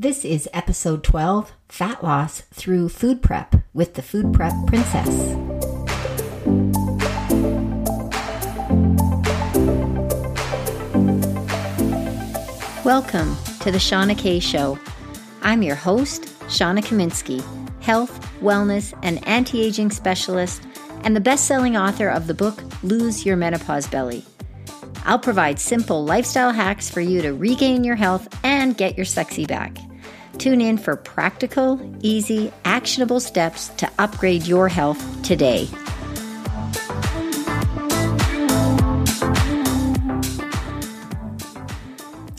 This is episode 12 Fat Loss Through Food Prep with the Food Prep Princess. Welcome to the Shauna Kay Show. I'm your host, Shauna Kaminski, health, wellness, and anti aging specialist, and the best selling author of the book Lose Your Menopause Belly. I'll provide simple lifestyle hacks for you to regain your health and get your sexy back. Tune in for practical, easy, actionable steps to upgrade your health today.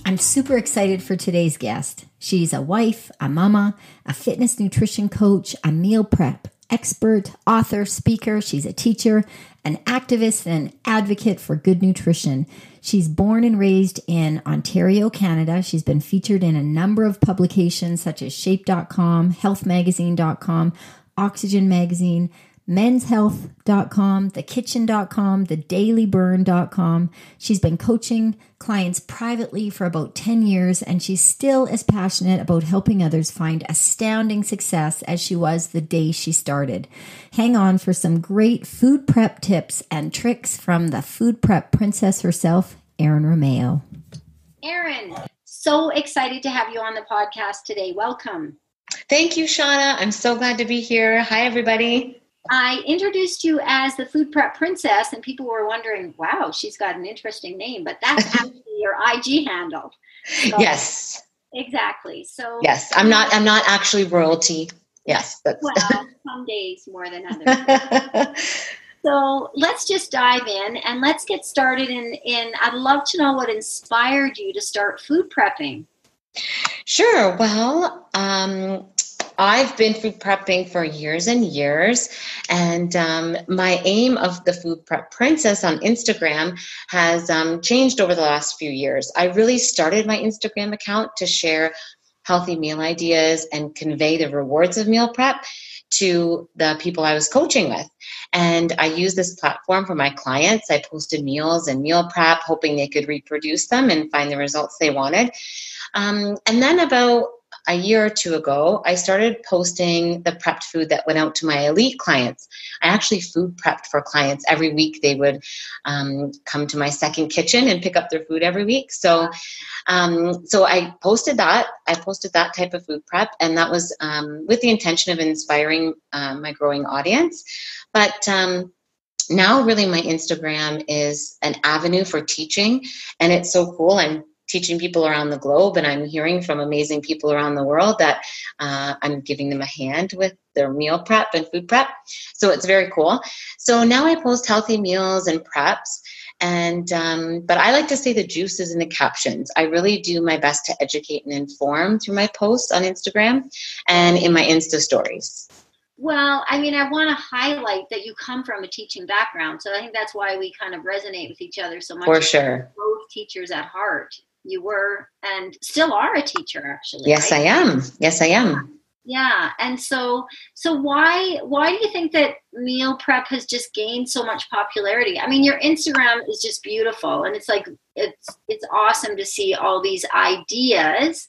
I'm super excited for today's guest. She's a wife, a mama, a fitness nutrition coach, a meal prep expert, author, speaker. She's a teacher, an activist, and an advocate for good nutrition. She's born and raised in Ontario, Canada. She's been featured in a number of publications such as Shape.com, HealthMagazine.com, Oxygen Magazine, menshealth.com, thekitchen.com, thedailyburn.com. She's been coaching clients privately for about 10 years, and she's still as passionate about helping others find astounding success as she was the day she started. Hang on for some great food prep tips and tricks from the food prep princess herself, Erin Romeo. Erin, so excited to have you on the podcast today. Welcome. Thank you, Shauna. I'm so glad to be here. Hi, everybody. I introduced you as the food prep princess, and people were wondering, wow, she's got an interesting name, but that's actually your IG handle. So, yes. Exactly. So Yes, I'm not I'm not actually royalty. Yes. But. Well, some days more than others. so let's just dive in and let's get started in in I'd love to know what inspired you to start food prepping. Sure. Well, um, I've been food prepping for years and years, and um, my aim of the Food Prep Princess on Instagram has um, changed over the last few years. I really started my Instagram account to share healthy meal ideas and convey the rewards of meal prep to the people I was coaching with. And I used this platform for my clients. I posted meals and meal prep, hoping they could reproduce them and find the results they wanted. Um, and then about a year or two ago, I started posting the prepped food that went out to my elite clients. I actually food prepped for clients every week. They would um, come to my second kitchen and pick up their food every week. So, um, so I posted that. I posted that type of food prep, and that was um, with the intention of inspiring uh, my growing audience. But um, now really my instagram is an avenue for teaching and it's so cool i'm teaching people around the globe and i'm hearing from amazing people around the world that uh, i'm giving them a hand with their meal prep and food prep. So it's very cool. So now i post healthy meals and preps and um, but i like to say the juice is in the captions. I really do my best to educate and inform through my posts on instagram and in my insta stories. Well, I mean, I want to highlight that you come from a teaching background, so I think that's why we kind of resonate with each other so much. For sure, both teachers at heart, you were and still are a teacher actually yes right? i am. Yes i am. Yeah and so so why why do you think that meal prep has just gained so much popularity? I mean your instagram is just beautiful and it's like it's it's awesome to see all these ideas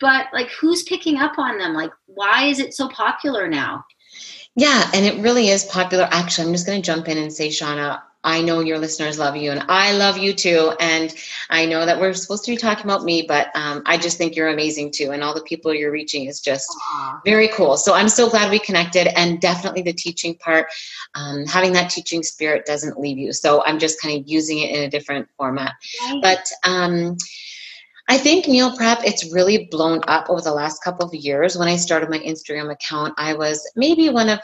but like who's picking up on them? Like why is it so popular now? Yeah and it really is popular. Actually i'm just going to jump in and say shauna I know your listeners love you and I love you too. And I know that we're supposed to be talking about me, but um, I just think you're amazing too. And all the people you're reaching is just Aww. very cool. So I'm so glad we connected and definitely the teaching part, um, having that teaching spirit doesn't leave you. So I'm just kind of using it in a different format. Right. But, um, I think meal prep, it's really blown up over the last couple of years. When I started my Instagram account, I was maybe one of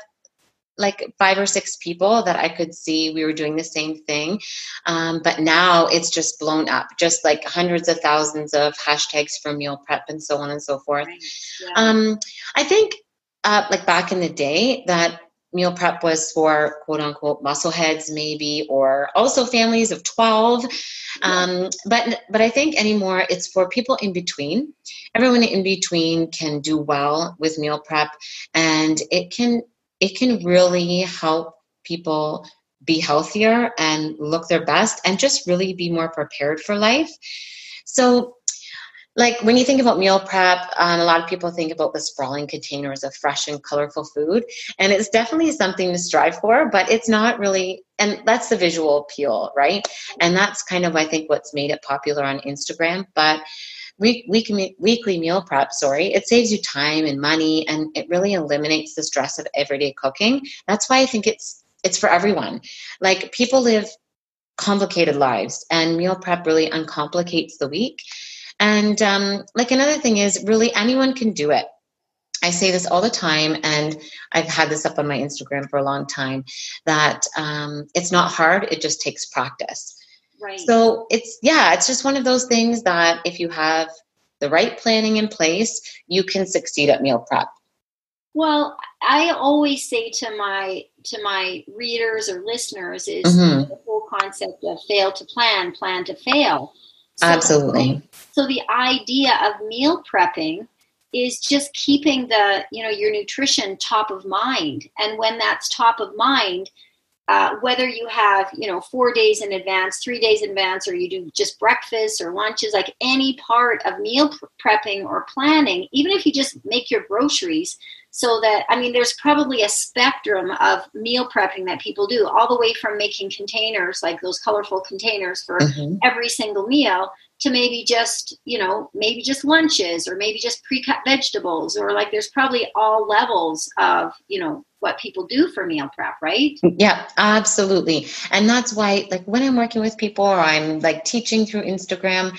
like five or six people that I could see we were doing the same thing. Um, but now it's just blown up, just like hundreds of thousands of hashtags for meal prep and so on and so forth. Right. Yeah. Um, I think uh, like back in the day that meal prep was for quote unquote muscle heads maybe or also families of 12 um, but but i think anymore it's for people in between everyone in between can do well with meal prep and it can it can really help people be healthier and look their best and just really be more prepared for life. So, like when you think about meal prep, um, a lot of people think about the sprawling containers of fresh and colorful food, and it's definitely something to strive for. But it's not really, and that's the visual appeal, right? And that's kind of I think what's made it popular on Instagram. But week, week, weekly meal prep, sorry, it saves you time and money, and it really eliminates the stress of everyday cooking. That's why I think it's it's for everyone. Like people live complicated lives, and meal prep really uncomplicates the week. And um, like another thing is, really anyone can do it. I say this all the time, and I've had this up on my Instagram for a long time that um, it's not hard, it just takes practice. Right. So it's, yeah, it's just one of those things that if you have the right planning in place, you can succeed at meal prep. Well, I always say to my to my readers or listeners is mm-hmm. the whole concept of fail to plan, plan to fail. So, Absolutely. So the idea of meal prepping is just keeping the you know your nutrition top of mind, and when that's top of mind, uh, whether you have you know four days in advance three days in advance or you do just breakfast or lunches like any part of meal prepping or planning even if you just make your groceries so that i mean there's probably a spectrum of meal prepping that people do all the way from making containers like those colorful containers for mm-hmm. every single meal to maybe just you know maybe just lunches or maybe just pre-cut vegetables or like there's probably all levels of you know what people do for meal prep right yeah absolutely and that's why like when i'm working with people or i'm like teaching through instagram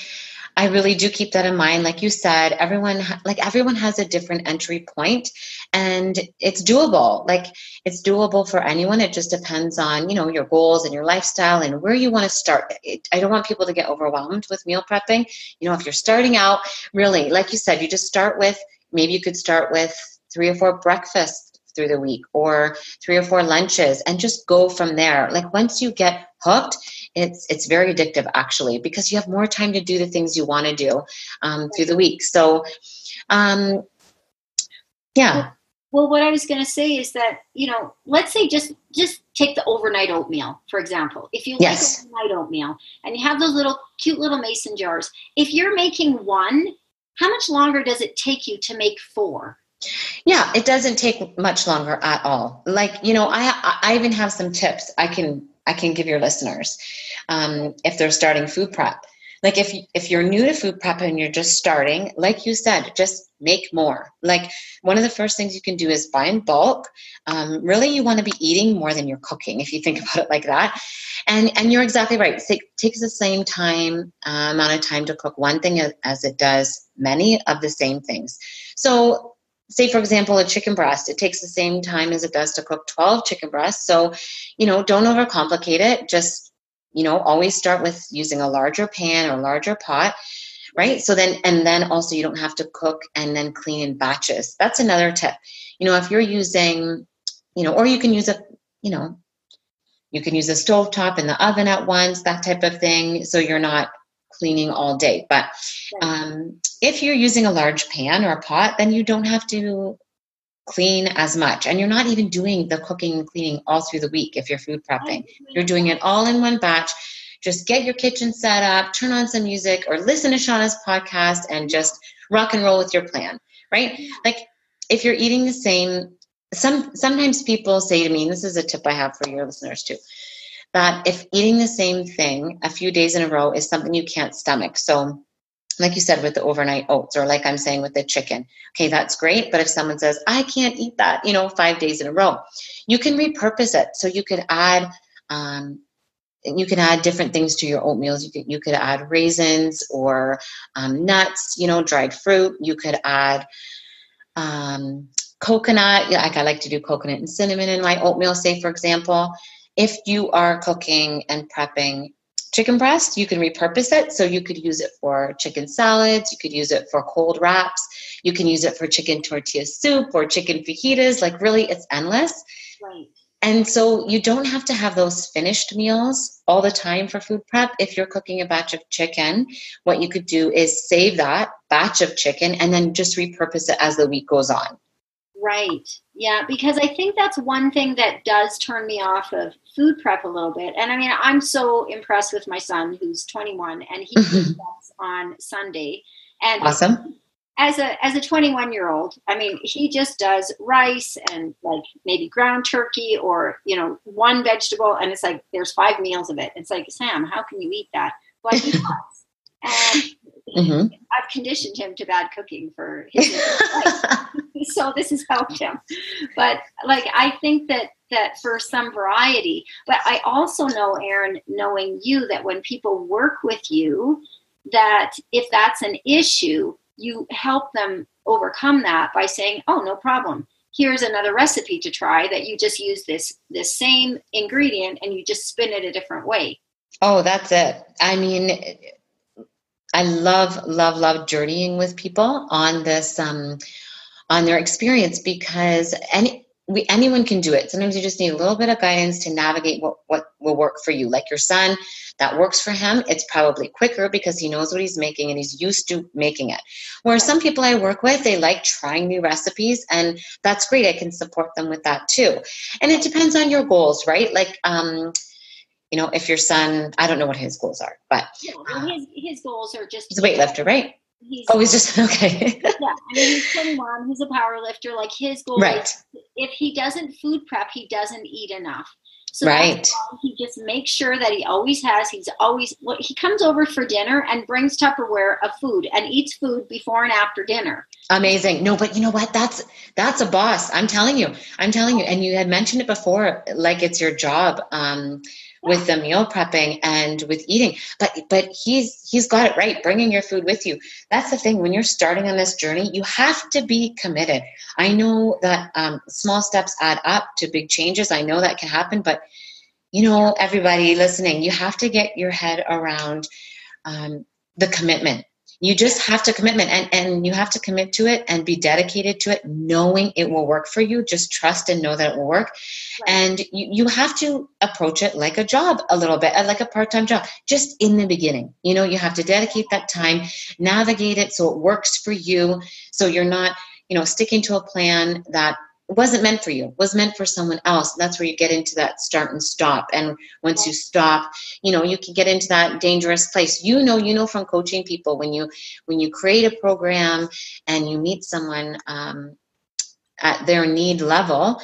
I really do keep that in mind. Like you said, everyone like everyone has a different entry point, and it's doable. Like it's doable for anyone. It just depends on you know your goals and your lifestyle and where you want to start. It, I don't want people to get overwhelmed with meal prepping. You know, if you're starting out, really, like you said, you just start with maybe you could start with three or four breakfasts through the week or three or four lunches and just go from there. Like once you get hooked it's it's very addictive actually because you have more time to do the things you want to do um, through the week. So um, yeah. Well what i was going to say is that you know let's say just just take the overnight oatmeal for example. If you yes. like overnight oatmeal and you have those little cute little mason jars if you're making one how much longer does it take you to make four yeah, it doesn't take much longer at all. Like you know, I I even have some tips I can I can give your listeners um, if they're starting food prep. Like if if you're new to food prep and you're just starting, like you said, just make more. Like one of the first things you can do is buy in bulk. Um, really, you want to be eating more than you're cooking if you think about it like that. And and you're exactly right. It takes the same time uh, amount of time to cook one thing as, as it does many of the same things. So say for example a chicken breast. It takes the same time as it does to cook 12 chicken breasts. So you know don't overcomplicate it. Just you know always start with using a larger pan or larger pot right? So then and then also you don't have to cook and then clean in batches. That's another tip. You know if you're using you know or you can use a you know you can use a stove top in the oven at once that type of thing. So you're not cleaning all day. But um, if you're using a large pan or a pot, then you don't have to clean as much. And you're not even doing the cooking and cleaning all through the week if you're food prepping. You're doing it all in one batch. Just get your kitchen set up, turn on some music, or listen to Shauna's podcast and just rock and roll with your plan, right? Like if you're eating the same, some sometimes people say to me, and this is a tip I have for your listeners too that if eating the same thing a few days in a row is something you can't stomach. So, like you said with the overnight oats, or like I'm saying with the chicken, okay, that's great. But if someone says, I can't eat that, you know, five days in a row, you can repurpose it. So you could add, um, you can add different things to your oatmeals. You could you could add raisins or um, nuts, you know, dried fruit. You could add um, coconut. Like I like to do coconut and cinnamon in my oatmeal. Say for example, if you are cooking and prepping chicken breast, you can repurpose it. So you could use it for chicken salads, you could use it for cold wraps, you can use it for chicken tortilla soup or chicken fajitas. Like, really, it's endless. Right. And so you don't have to have those finished meals all the time for food prep. If you're cooking a batch of chicken, what you could do is save that batch of chicken and then just repurpose it as the week goes on. Right. Yeah, because I think that's one thing that does turn me off of food prep a little bit. And I mean, I'm so impressed with my son who's 21 and he does on Sunday. And awesome. As a as a 21 year old, I mean, he just does rice and like maybe ground turkey or you know one vegetable, and it's like there's five meals of it. It's like Sam, how can you eat that? But he does. And mm-hmm. I've conditioned him to bad cooking for his so this has helped him. But like I think that that for some variety, but I also know, Erin, knowing you, that when people work with you, that if that's an issue, you help them overcome that by saying, "Oh, no problem. Here's another recipe to try that you just use this this same ingredient and you just spin it a different way." Oh, that's it. I mean, I love, love, love journeying with people on this, um, on their experience because any we anyone can do it. Sometimes you just need a little bit of guidance to navigate what what will work for you. Like your son, that works for him. It's probably quicker because he knows what he's making and he's used to making it. Whereas some people I work with, they like trying new recipes, and that's great. I can support them with that too. And it depends on your goals, right? Like um, you know, if your son, I don't know what his goals are, but yeah, his, his goals are just he's a weightlifter, right? He's, oh, he's just okay. yeah, I mean, he's 21. He's a power lifter. Like his goal right. is if he doesn't food prep, he doesn't eat enough. So right. he just makes sure that he always has. He's always well, he comes over for dinner and brings Tupperware of food and eats food before and after dinner. Amazing. No, but you know what? That's that's a boss. I'm telling you. I'm telling you. And you had mentioned it before, like it's your job. Um, with the meal prepping and with eating. But but he's he's got it right bringing your food with you. That's the thing when you're starting on this journey you have to be committed. I know that um, small steps add up to big changes. I know that can happen but you know everybody listening you have to get your head around um, the commitment you just have to commitment and, and you have to commit to it and be dedicated to it knowing it will work for you. Just trust and know that it will work. Right. and you, you have to approach it like a job a little bit uh, like a part-time job just in the beginning. You know you have to dedicate that time navigate it so it works for you so you're not you know sticking to a plan that wasn't meant for you. Was meant for someone else. That's where you get into that start and stop. And once you stop you know you can get into that dangerous place. You know you know from coaching people when you when you create a program and you meet someone um, at their need level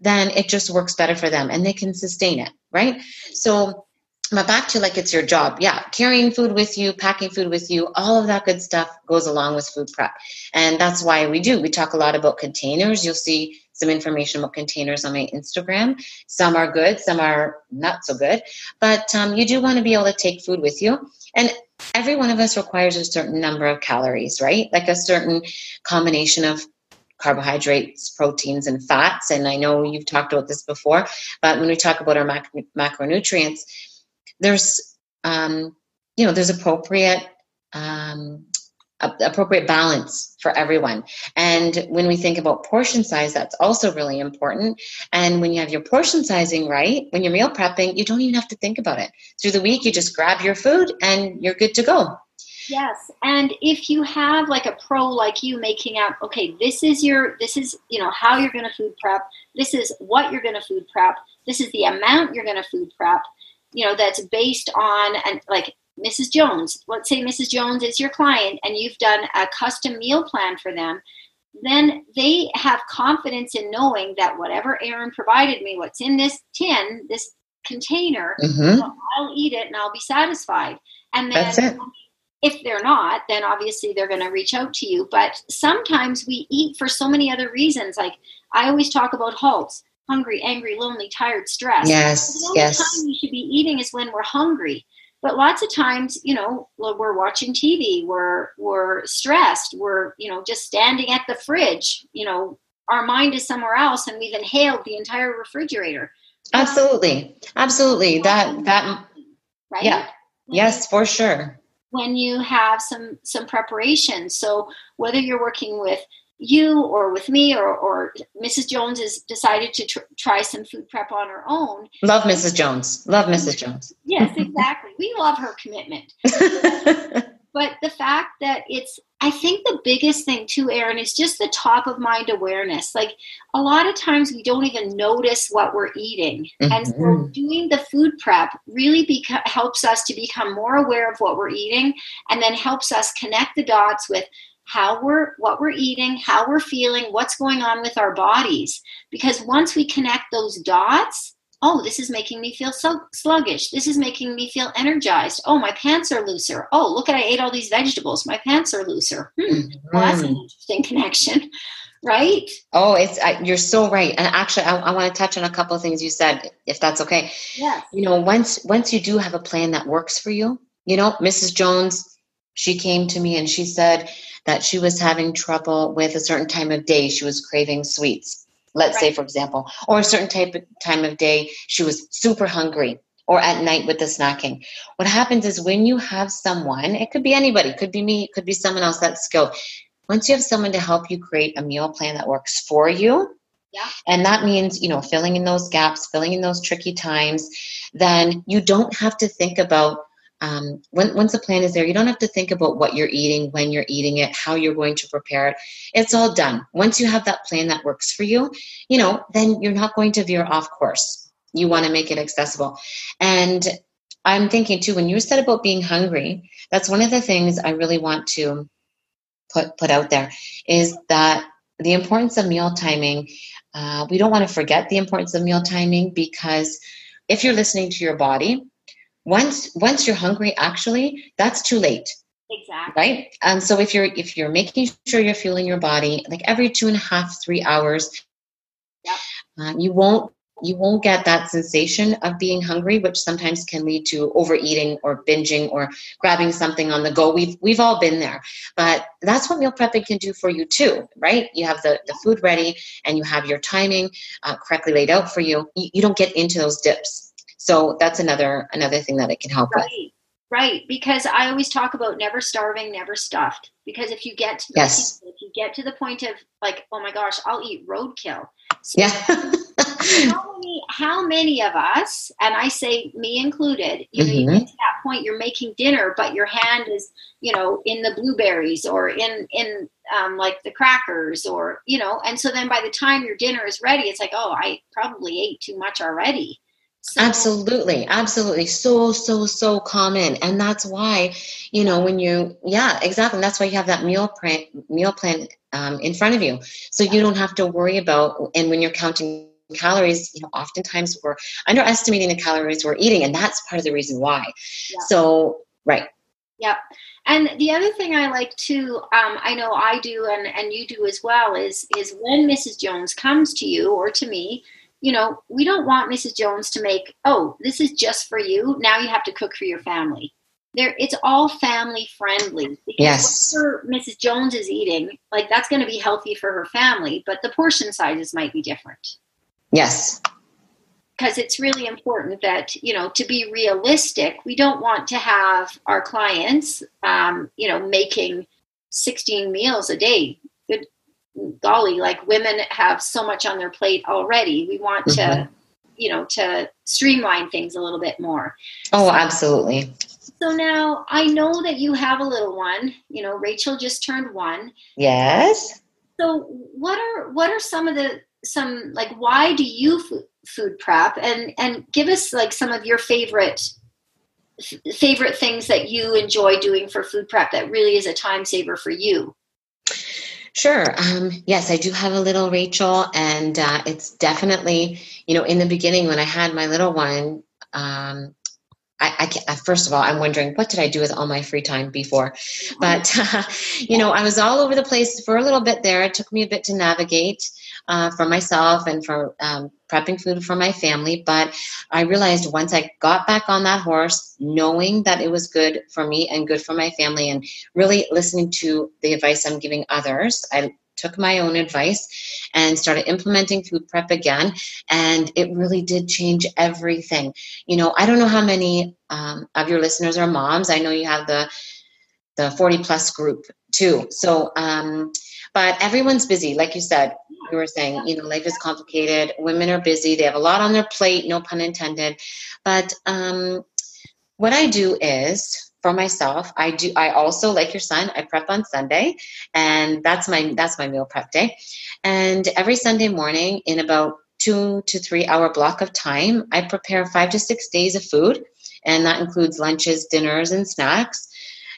then it just works better for them and they can sustain it right? So but back to like it's your job. Yeah carrying food with you packing food with you all of that good stuff goes along with food prep. And that's why we do. We talk a lot about containers. You'll see some information about containers on my Instagram. Some are good, some are not so good, but um, you do want to be able to take food with you. And every one of us requires a certain number of calories, right? Like a certain combination of carbohydrates, proteins, and fats. And I know you've talked about this before, but when we talk about our mac- macronutrients, there's um, you know there's appropriate um, appropriate balance for everyone. And when we think about portion size, that's also really important. And when you have your portion sizing right, when you're meal prepping, you don't even have to think about it. Through the week, you just grab your food and you're good to go. Yes. And if you have like a pro like you making out, okay, this is your, this is, you know, how you're going to food prep. This is what you're going to food prep. This is the amount you're going to food prep you know that's based on and like Mrs. Jones, let's say Mrs. Jones is your client and you've done a custom meal plan for them, then they have confidence in knowing that whatever Erin provided me, what's in this tin, this container, mm-hmm. I'll eat it and I'll be satisfied. And then if they're not, then obviously they're going to reach out to you. But sometimes we eat for so many other reasons. Like I always talk about halts hungry, angry, lonely, tired, stressed. Yes. The only yes. time we should be eating is when we're hungry. But lots of times, you know, we're watching TV, we're we're stressed, we're you know just standing at the fridge. You know, our mind is somewhere else, and we've inhaled the entire refrigerator. Absolutely, absolutely. That that right. Yeah. Yes, for sure. When you have some some preparation, so whether you're working with you or with me or, or Mrs. Jones has decided to tr- try some food prep on her own. Love Mrs. Jones. Love Mrs. Jones. yes, exactly. We love her commitment. but the fact that it's I think the biggest thing too, Erin, is just the top of mind awareness. Like a lot of times we don't even notice what we're eating. Mm-hmm. And so mm-hmm. doing the food prep really beca- helps us to become more aware of what we're eating and then helps us connect the dots with how we're what we're eating, how we're feeling, what's going on with our bodies. Because once we connect those dots, oh, this is making me feel so sluggish. This is making me feel energized. Oh, my pants are looser. Oh, look at I ate all these vegetables. My pants are looser. Hmm. Mm-hmm. Well, that's an interesting connection, right? Oh, it's uh, you're so right. And actually, I, I want to touch on a couple of things you said, if that's okay. Yeah. You know, once once you do have a plan that works for you, you know, Mrs. Jones, she came to me and she said that she was having trouble with a certain time of day. She was craving sweets let's right. say for example or a certain type of time of day she was super hungry or at night with the snacking what happens is when you have someone it could be anybody it could be me it could be someone else that's skilled once you have someone to help you create a meal plan that works for you yeah. and that means you know filling in those gaps filling in those tricky times then you don't have to think about um, when, once the plan is there, you don't have to think about what you're eating, when you're eating it, how you're going to prepare it. It's all done. Once you have that plan that works for you, you know, then you're not going to veer off course. You want to make it accessible. And I'm thinking too, when you said about being hungry, that's one of the things I really want to put put out there is that the importance of meal timing. Uh, we don't want to forget the importance of meal timing because if you're listening to your body, once once you're hungry actually that's too late. Exactly. Right? And so if you're if you're making sure you're fueling your body like every two and a half three hours yep. uh, you won't you won't get that sensation of being hungry which sometimes can lead to overeating or binging or grabbing something on the go. We've we've all been there. But that's what meal prepping can do for you too right? You have the, the food ready and you have your timing uh, correctly laid out for you. you you don't get into those dips so that's another another thing that it can help right. with. Right, because I always talk about never starving, never stuffed. Because if you get to yes. if you get to the point of like, oh my gosh, I'll eat roadkill. So yeah. how many how many of us, and I say me included, you know, mm-hmm. you get to that point you're making dinner, but your hand is, you know, in the blueberries or in in um, like the crackers or you know, and so then by the time your dinner is ready, it's like, oh, I probably ate too much already. So, absolutely, absolutely. So, so, so common. And that's why, you know, when you, yeah, exactly. That's why you have that meal plan, meal plan um, in front of you. So you don't have to worry about, and when you're counting calories, you know, oftentimes we're underestimating the calories we're eating. And that's part of the reason why. Yeah. So, right. Yep. And the other thing I like to, um, I know I do, and, and you do as well, is is when Mrs. Jones comes to you or to me you know, we don't want Mrs. Jones to make, oh, this is just for you. Now you have to cook for your family. There, it's all family friendly. Yes. Mrs. Jones is eating, like that's going to be healthy for her family, but the portion sizes might be different. Yes. Because it's really important that, you know, to be realistic, we don't want to have our clients, um, you know, making 16 meals a day golly, like women have so much on their plate already. We want mm-hmm. to, you know, to streamline things a little bit more. Oh, so, absolutely. So now I know that you have a little one. You know, Rachel just turned one. Yes. So what are what are some of the some like why do you f- food prep and and give us like some of your favorite favorite things that you enjoy doing for food prep that really is a time saver for you Sure. Um, yes, I do have a little Rachel, and uh, it's definitely, you know, in the beginning when I had my little one, um, I, I can, uh, first of all, I'm wondering what did I do with all my free time before? But uh, you know, I was all over the place for a little bit there. It took me a bit to navigate uh, for myself and for um, prepping food for my family. But I realized once I got back on that horse, knowing that it was good for me and good for my family, and really listening to the advice I'm giving others, I took my own advice and started implementing food prep again and it really did change everything. You know i don't know how many um, of your listeners are moms. I know you have the the 40 plus group too. So um, but everyone's busy like you said you were saying you know life is complicated. Women are busy. They have a lot on their plate no pun intended. But um, what i do is for myself. I do. I also, like your son, I prep on Sunday, and that's my that's my meal prep day. And every Sunday morning, in about two to three hour block of time, I prepare five to six days of food, and that includes lunches, dinners, and snacks.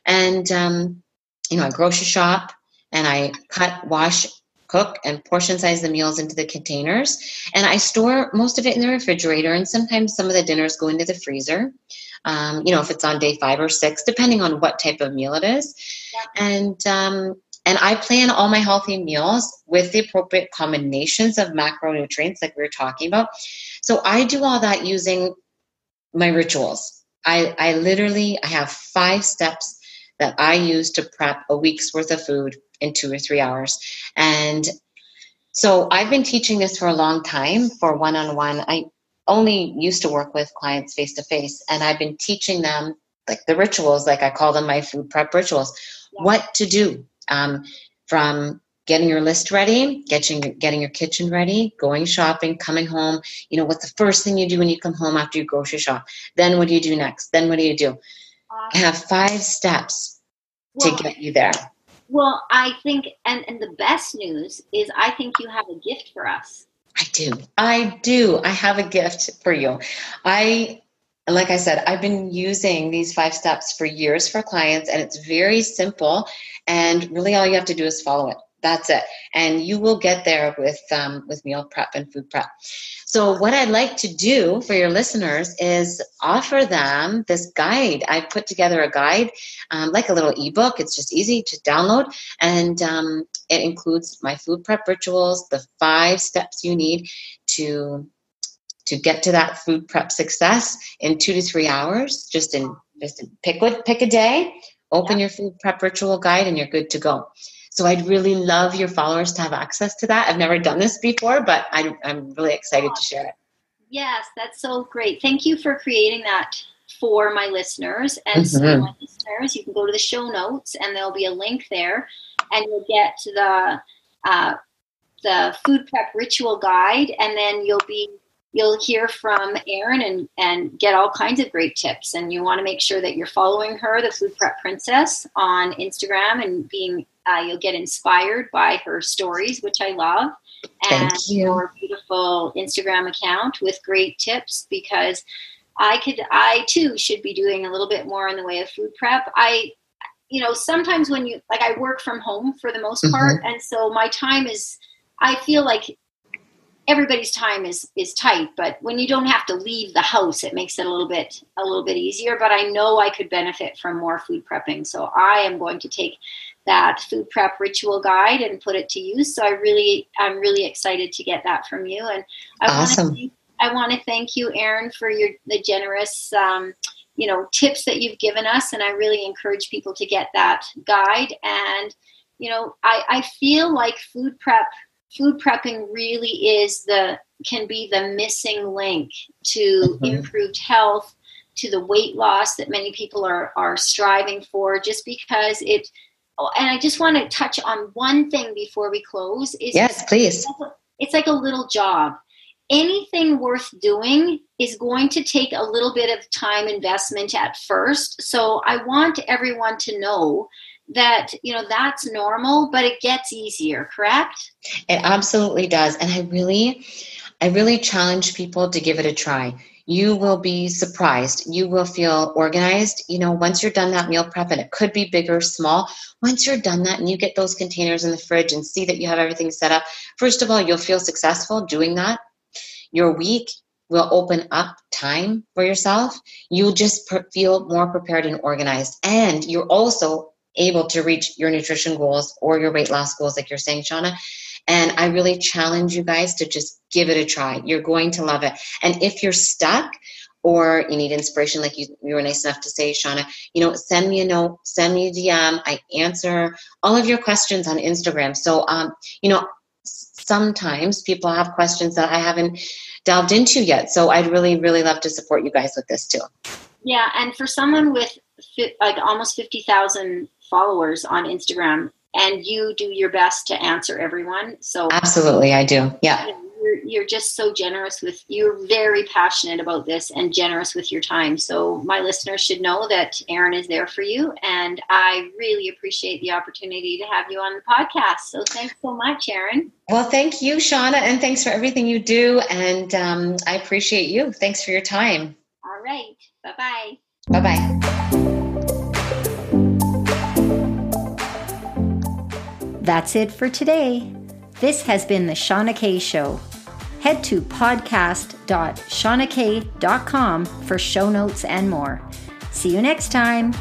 And um, you know, I grocery shop and I cut, wash, cook, and portion size the meals into the containers. And I store most of it in the refrigerator, and sometimes some of the dinners go into the freezer. Um, you know, if it's on day five or six, depending on what type of meal it is. Yeah. And um, and I plan all my healthy meals with the appropriate combinations of macronutrients, like we were talking about. So I do all that using my rituals. I, I literally I have five steps that I use to prep a week's worth of food in two or three hours. And so I've been teaching this for a long time for one on one. I only used to work with clients face to face, and I've been teaching them like the rituals, like I call them my food prep rituals, yeah. what to do um, from getting your list ready, getting getting your kitchen ready, going shopping, coming home. You know, what's the first thing you do when you come home after you grocery shop? Then what do you do next? Then what do you do? I have five steps well, to get you there. Well, I think, and, and the best news is I think you have a gift for us. I do. I do. I have a gift for you. I, like I said, I've been using these five steps for years for clients, and it's very simple. And really, all you have to do is follow it. That's it, and you will get there with um, with meal prep and food prep. So, what I'd like to do for your listeners is offer them this guide. I've put together a guide, um, like a little ebook. It's just easy to download, and um, it includes my food prep rituals, the five steps you need to to get to that food prep success in two to three hours. Just in just in, pick pick a day, open yeah. your food prep ritual guide, and you're good to go. So I'd really love your followers to have access to that. I've never done this before, but I'm, I'm really excited to share it. Yes, that's so great. Thank you for creating that for my listeners. And mm-hmm. so, my listeners, you can go to the show notes, and there'll be a link there, and you'll get the uh, the food prep ritual guide, and then you'll be you'll hear from Erin and, and get all kinds of great tips. And you want to make sure that you're following her, the Food Prep Princess, on Instagram and being, uh, you'll get inspired by her stories, which I love. And you. your beautiful Instagram account with great tips because I could, I too should be doing a little bit more in the way of food prep. I, you know, sometimes when you, like, I work from home for the most part. Mm-hmm. And so my time is, I feel like everybody's time is is tight but when you don't have to leave the house it makes it a little bit a little bit easier. But i know i could benefit from more food prepping. So i am going to take that food prep ritual guide and put it to use. So i really i'm really excited to get that from you. And i awesome. want to i want to thank you erin for your the generous um, you know tips that you've given us. And i really encourage people to get that guide. And you know i i feel like food prep food prepping really is the can be the missing link to mm-hmm. improved health to the weight loss that many people are are striving for just because it oh, and I just want to touch on one thing before we close is yes please. it's like a little job. Anything worth doing is going to take a little bit of time investment at first. So I want everyone to know that you know that's normal but it gets easier correct? It absolutely does. And i really i really challenge people to give it a try. You will be surprised. You will feel organized. You know once you're done that meal prep and it could be big or small once you're done that and you get those containers in the fridge and see that you have everything set up first of all you'll feel successful doing that. Your week will open up time for yourself. You'll just feel more prepared and organized. And you're also able to reach your nutrition goals or your weight loss goals, like you're saying, Shauna. And I really challenge you guys to just give it a try. You're going to love it. And if you're stuck, or you need inspiration, like you, you were nice enough to say, Shauna, you know, send me a note, send me a DM. I answer all of your questions on Instagram. So, um, you know, sometimes people have questions that I haven't delved into yet. So I'd really, really love to support you guys with this too. Yeah, and for someone with like almost fifty thousand followers on Instagram, and you do your best to answer everyone. So absolutely, I do. Yeah, you're you're, just so generous with you're very passionate about this and generous with your time. So my listeners should know that erin is there for you and i really appreciate the opportunity to have you on the podcast. So thanks so much erin well thank you shauna and thanks for everything you do and um, i appreciate you. Thanks for your time. All right. Bye-bye. Bye-bye That's it for today. This has been the Shauna K Show. Head to podcast.shaunakay.com for show notes and more. See you next time.